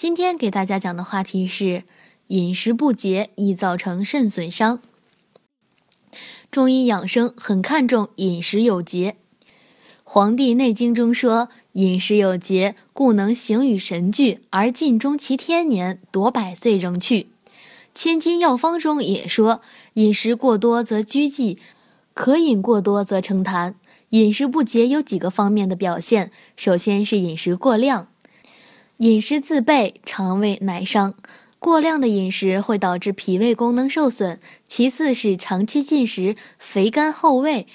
今天给大家讲的话题是饮食不节易造成肾损伤。中医养生很看重饮食有节，《黄帝内经》中说：“饮食有节，故能形与神俱，而尽终其天年，夺百岁仍去。”《千金药方》中也说：“饮食过多则拘忌，可饮过多则成痰。”饮食不节有几个方面的表现，首先是饮食过量，饮食自备，肠胃乃伤。过量的饮食会导致脾胃功能受损。其次是长期进食肥甘厚味、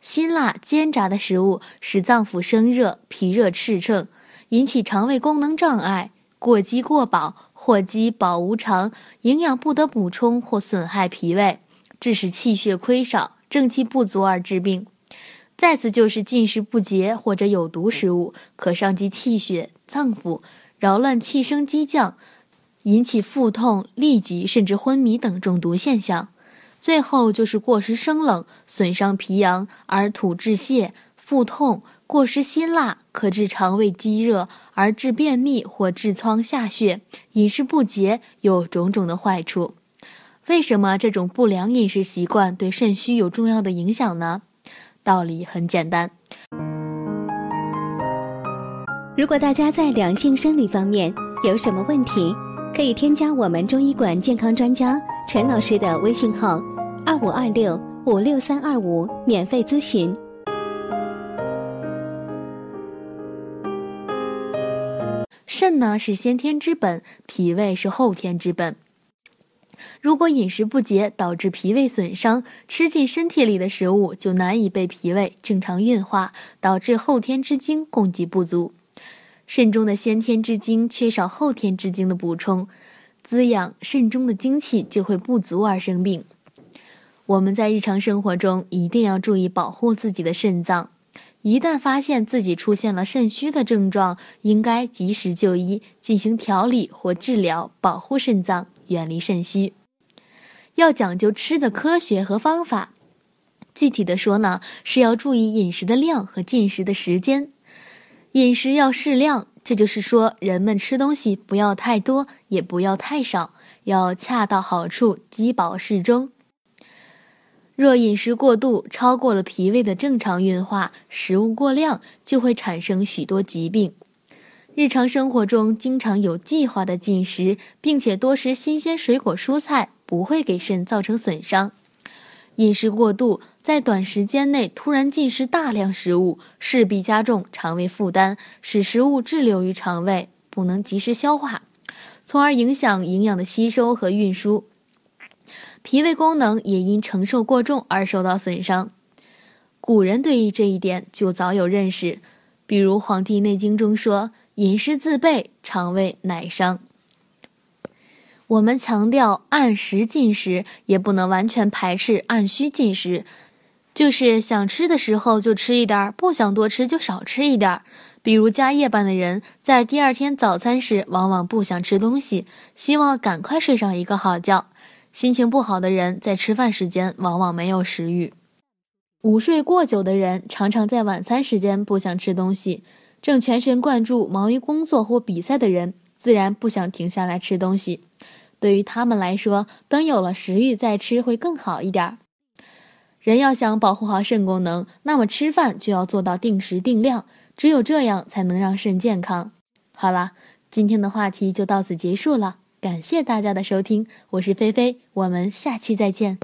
辛辣煎炸的食物，使脏腑生热，脾热炽盛，引起肠胃功能障碍。过饥过饱或饥饱无常，营养不得补充或损害脾胃，致使气血亏少、正气不足而致病。再次就是进食不节或者有毒食物，可伤及气血脏腑，扰乱气升激降，引起腹痛、痢疾甚至昏迷等中毒现象。最后就是过食生冷，损伤脾阳而吐致泻、腹痛；过食辛辣，可致肠胃积热而致便秘或痔疮下血。饮食不节有种种的坏处。为什么这种不良饮食习惯对肾虚有重要的影响呢？道理很简单。如果大家在良性生理方面有什么问题，可以添加我们中医馆健康专家陈老师的微信号：二五二六五六三二五，免费咨询。肾呢是先天之本，脾胃是后天之本。如果饮食不节导致脾胃损伤，吃进身体里的食物就难以被脾胃正常运化，导致后天之精供给不足。肾中的先天之精缺少后天之精的补充，滋养肾中的精气就会不足而生病。我们在日常生活中一定要注意保护自己的肾脏，一旦发现自己出现了肾虚的症状，应该及时就医进行调理或治疗，保护肾脏。远离肾虚，要讲究吃的科学和方法。具体的说呢，是要注意饮食的量和进食的时间。饮食要适量，这就是说，人们吃东西不要太多，也不要太少，要恰到好处，饥饱适中。若饮食过度，超过了脾胃的正常运化，食物过量，就会产生许多疾病。日常生活中，经常有计划的进食，并且多食新鲜水果蔬菜，不会给肾造成损伤。饮食过度，在短时间内突然进食大量食物，势必加重肠胃负担，使食物滞留于肠胃，不能及时消化，从而影响营养的吸收和运输。脾胃功能也因承受过重而受到损伤。古人对于这一点就早有认识，比如《黄帝内经》中说。饮食自备，肠胃乃伤。我们强调按时进食，也不能完全排斥按需进食。就是想吃的时候就吃一点儿，不想多吃就少吃一点儿。比如加夜班的人，在第二天早餐时往往不想吃东西，希望赶快睡上一个好觉。心情不好的人，在吃饭时间往往没有食欲。午睡过久的人，常常在晚餐时间不想吃东西。正全神贯注忙于工作或比赛的人，自然不想停下来吃东西。对于他们来说，等有了食欲再吃会更好一点儿。人要想保护好肾功能，那么吃饭就要做到定时定量，只有这样才能让肾健康。好了，今天的话题就到此结束了，感谢大家的收听，我是菲菲，我们下期再见。